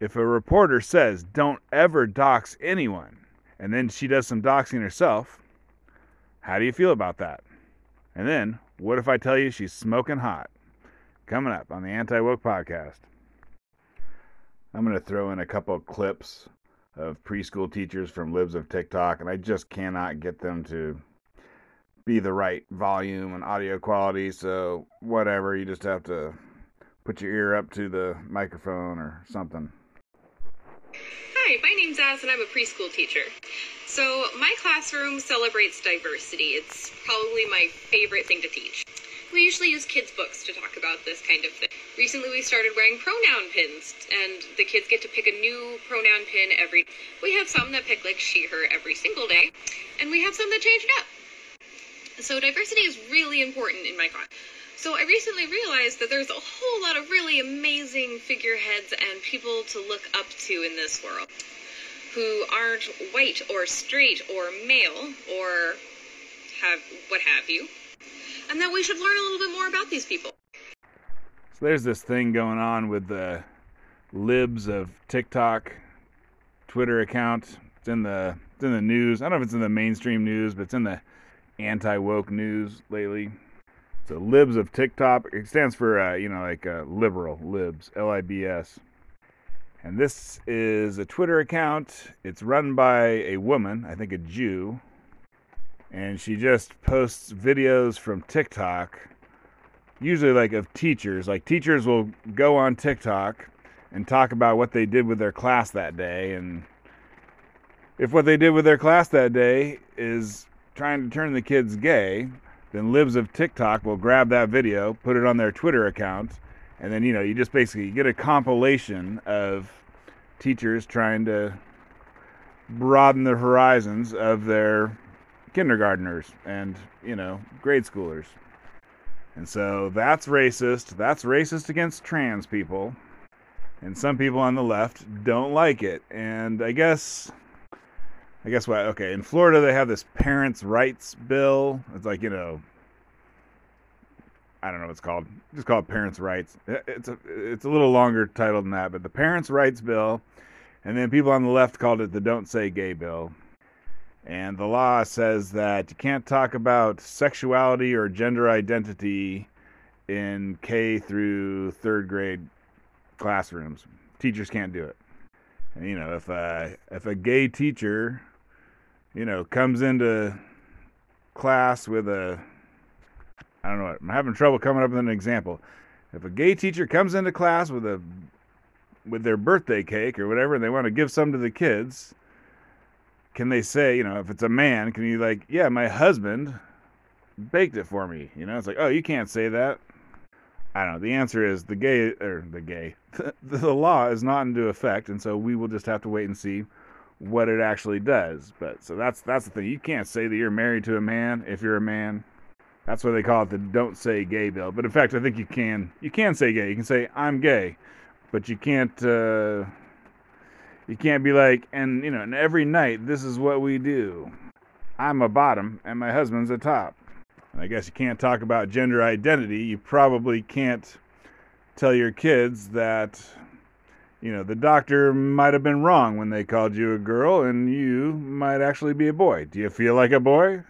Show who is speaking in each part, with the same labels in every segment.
Speaker 1: if a reporter says, don't ever dox anyone, and then she does some doxing herself, how do you feel about that? And then, what if I tell you she's smoking hot? Coming up on the Anti Woke Podcast. I'm going to throw in a couple of clips of preschool teachers from Libs of TikTok, and I just cannot get them to be the right volume and audio quality. So, whatever, you just have to put your ear up to the microphone or something.
Speaker 2: Name's and I'm a preschool teacher. So, my classroom celebrates diversity. It's probably my favorite thing to teach. We usually use kids' books to talk about this kind of thing. Recently, we started wearing pronoun pins, and the kids get to pick a new pronoun pin every. We have some that pick like she, her every single day, and we have some that change it up. So, diversity is really important in my class. So, I recently realized that there's a whole lot of really amazing figureheads and people to look up to in this world who aren't white or straight or male or have what have you and that we should learn a little bit more about these people.
Speaker 1: So there's this thing going on with the libs of TikTok Twitter account. It's in the it's in the news. I don't know if it's in the mainstream news, but it's in the anti woke news lately. So libs of TikTok. It stands for uh, you know like uh, liberal libs, L I B S. And this is a Twitter account. It's run by a woman, I think a Jew, and she just posts videos from TikTok, usually like of teachers. Like teachers will go on TikTok and talk about what they did with their class that day and if what they did with their class that day is trying to turn the kids gay, then libs of TikTok will grab that video, put it on their Twitter account, and then you know, you just basically get a compilation of teachers trying to broaden the horizons of their kindergartners and, you know, grade schoolers. And so that's racist. That's racist against trans people. And some people on the left don't like it. And I guess I guess what? Okay, in Florida they have this parents' rights bill. It's like, you know, I don't know what it's called. Just call it parents' rights. It's a it's a little longer title than that, but the parents' rights bill. And then people on the left called it the don't say gay bill. And the law says that you can't talk about sexuality or gender identity in K through third grade classrooms. Teachers can't do it. And, you know, if a, if a gay teacher, you know, comes into class with a, I don't know, I'm having trouble coming up with an example. If a gay teacher comes into class with a, with their birthday cake or whatever, and they want to give some to the kids, can they say, you know, if it's a man, can you like, yeah, my husband baked it for me? You know, it's like, oh, you can't say that. I don't know. The answer is the gay or the gay. the law is not into effect, and so we will just have to wait and see what it actually does. But so that's that's the thing. You can't say that you're married to a man if you're a man. That's why they call it the "Don't Say Gay" bill. But in fact, I think you can you can say gay. You can say I'm gay, but you can't. Uh, you can't be like, and you know, and every night this is what we do. I'm a bottom and my husband's a top. And I guess you can't talk about gender identity. You probably can't tell your kids that, you know, the doctor might have been wrong when they called you a girl and you might actually be a boy. Do you feel like a boy?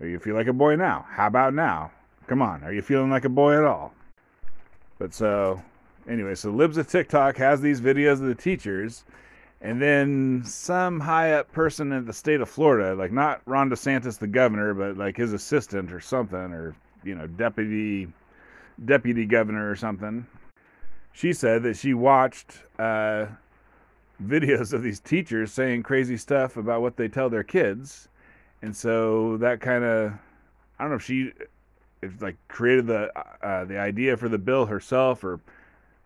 Speaker 1: Or you feel like a boy now? How about now? Come on, are you feeling like a boy at all? But so anyway, so Libs of TikTok has these videos of the teachers, and then some high up person in the state of Florida, like not Ron DeSantis, the governor, but like his assistant or something, or you know, deputy deputy governor or something. She said that she watched uh, videos of these teachers saying crazy stuff about what they tell their kids, and so that kind of I don't know if she if like created the uh, the idea for the bill herself or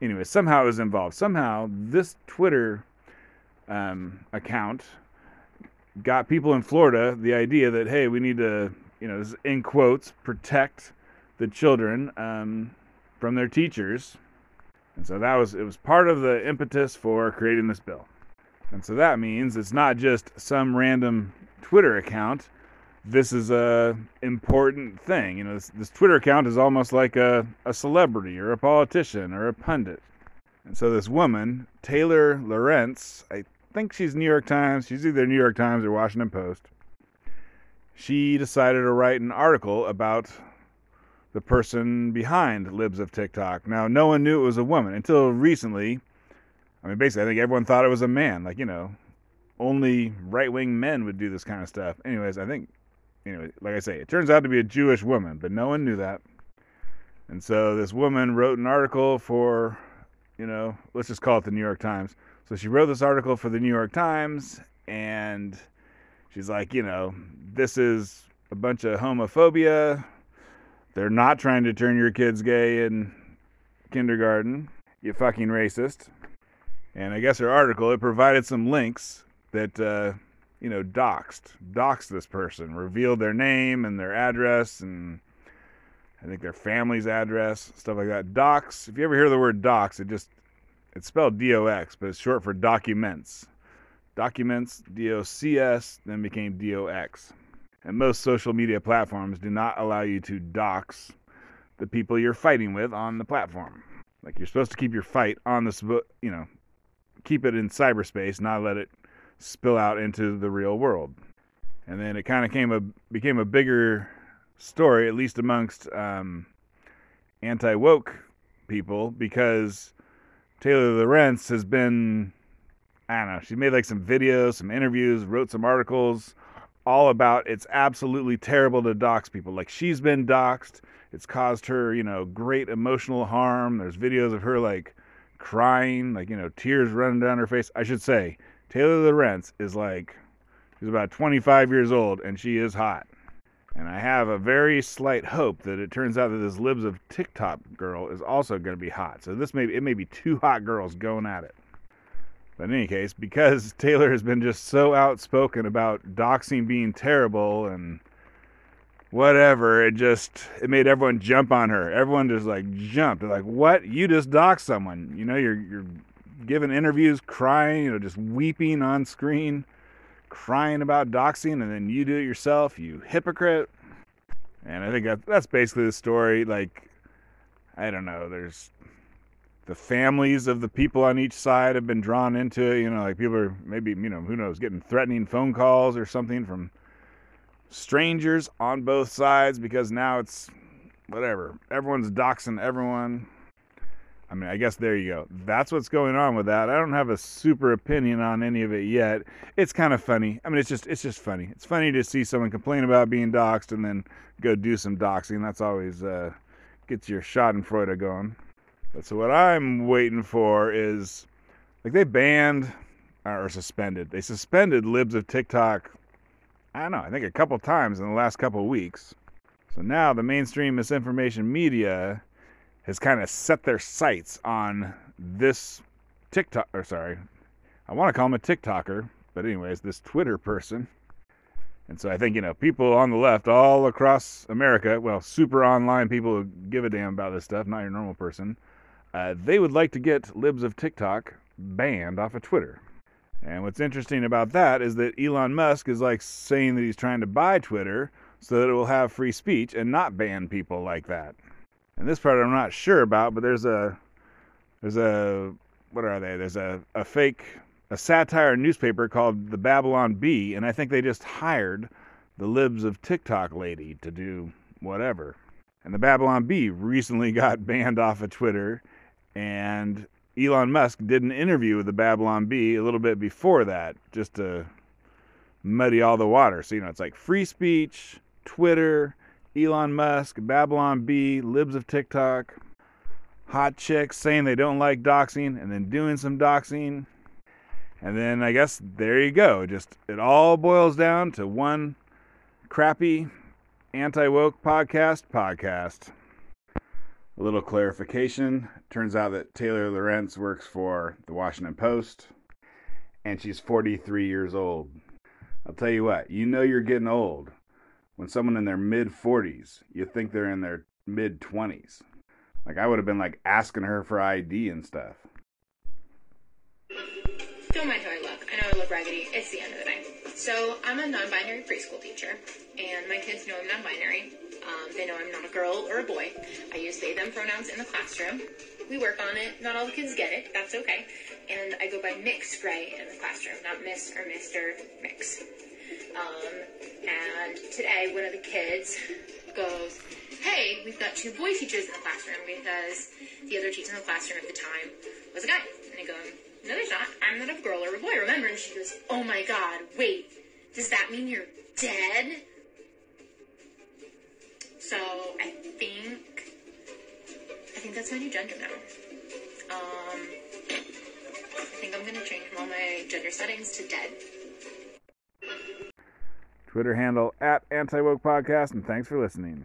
Speaker 1: anyway, somehow was involved. Somehow this Twitter um, account got people in Florida the idea that hey, we need to, you know, in quotes, protect the children um, from their teachers, and so that was it was part of the impetus for creating this bill. And so that means it's not just some random Twitter account. This is a important thing. You know, this, this Twitter account is almost like a, a celebrity or a politician or a pundit. And so this woman, Taylor Lorenz, I think she's New York Times. She's either New York Times or Washington Post. She decided to write an article about the person behind Libs of TikTok. Now, no one knew it was a woman until recently. I mean, basically, I think everyone thought it was a man. Like, you know, only right wing men would do this kind of stuff. Anyways, I think, anyway, like I say, it turns out to be a Jewish woman, but no one knew that. And so this woman wrote an article for, you know, let's just call it the New York Times. So she wrote this article for the New York Times, and she's like, you know, this is a bunch of homophobia. They're not trying to turn your kids gay in kindergarten. You fucking racist. And I guess her article, it provided some links that, uh, you know, doxed, doxed this person, revealed their name and their address and I think their family's address, stuff like that. Docs, if you ever hear the word docs, it just, it's spelled D O X, but it's short for documents. Documents, D O C S, then became D O X. And most social media platforms do not allow you to dox the people you're fighting with on the platform. Like you're supposed to keep your fight on the, you know, keep it in cyberspace, not let it spill out into the real world. And then it kind of came a became a bigger story, at least amongst um, anti woke people, because Taylor Lorenz has been, I don't know, she made like some videos, some interviews, wrote some articles all about it's absolutely terrible to dox people. Like she's been doxed. It's caused her, you know, great emotional harm. There's videos of her like crying, like, you know, tears running down her face. I should say, Taylor Lorenz is like, she's about 25 years old and she is hot. And I have a very slight hope that it turns out that this Libs of TikTok girl is also going to be hot. So this may it may be two hot girls going at it. But in any case, because Taylor has been just so outspoken about doxing being terrible and whatever, it just it made everyone jump on her. Everyone just like jumped. They're like, "What? You just doxed someone? You know, you're you're giving interviews, crying, you know, just weeping on screen, crying about doxing, and then you do it yourself, you hypocrite." And I think that, that's basically the story. Like, I don't know. There's the families of the people on each side have been drawn into it. You know, like people are maybe, you know, who knows, getting threatening phone calls or something from strangers on both sides because now it's whatever. Everyone's doxing everyone. I mean, I guess there you go. That's what's going on with that. I don't have a super opinion on any of it yet. It's kind of funny. I mean, it's just it's just funny. It's funny to see someone complain about being doxed and then go do some doxing. That's always uh, gets your Schadenfreude going. But so what I'm waiting for is like they banned or suspended. They suspended libs of TikTok. I don't know. I think a couple times in the last couple weeks. So now the mainstream misinformation media has kind of set their sights on this TikTok. Or sorry, I want to call him a TikToker, but anyways, this Twitter person. And so I think, you know, people on the left all across America, well, super online people who give a damn about this stuff, not your normal person, uh, they would like to get libs of TikTok banned off of Twitter. And what's interesting about that is that Elon Musk is like saying that he's trying to buy Twitter so that it will have free speech and not ban people like that. And this part I'm not sure about, but there's a there's a what are they? There's a, a fake a satire newspaper called the Babylon Bee, and I think they just hired the libs of TikTok lady to do whatever. And the Babylon Bee recently got banned off of Twitter and Elon Musk did an interview with the Babylon Bee a little bit before that, just to muddy all the water. So, you know, it's like free speech, Twitter, Elon Musk, Babylon Bee, libs of TikTok, hot chicks saying they don't like doxing and then doing some doxing. And then I guess there you go. Just it all boils down to one crappy anti woke podcast podcast. A little clarification. Turns out that Taylor Lorenz works for the Washington Post and she's 43 years old. I'll tell you what, you know you're getting old when someone in their mid 40s, you think they're in their mid 20s. Like I would have been like asking her for ID and stuff.
Speaker 3: Don't mind how I look. I know I look raggedy. It's the end of the night. So I'm a non-binary preschool teacher, and my kids know I'm non-binary. Um, they know I'm not a girl or a boy. I use they, them pronouns in the classroom. we work on it. Not all the kids get it. That's okay. And I go by Mix Gray in the classroom, not Miss or Mister Mix. Um, and today, one of the kids goes, "Hey, we've got two boy teachers in the classroom because the other teacher in the classroom at the time was a guy." And I go, "No, there's not. I'm not a girl or a boy. Remember?" And she goes, "Oh my God, wait. Does that mean you're dead?" So I think I think that's my new gender now. Um, I think I'm gonna change all my gender settings to dead.
Speaker 1: Twitter handle at Anti Woke Podcast, and thanks for listening.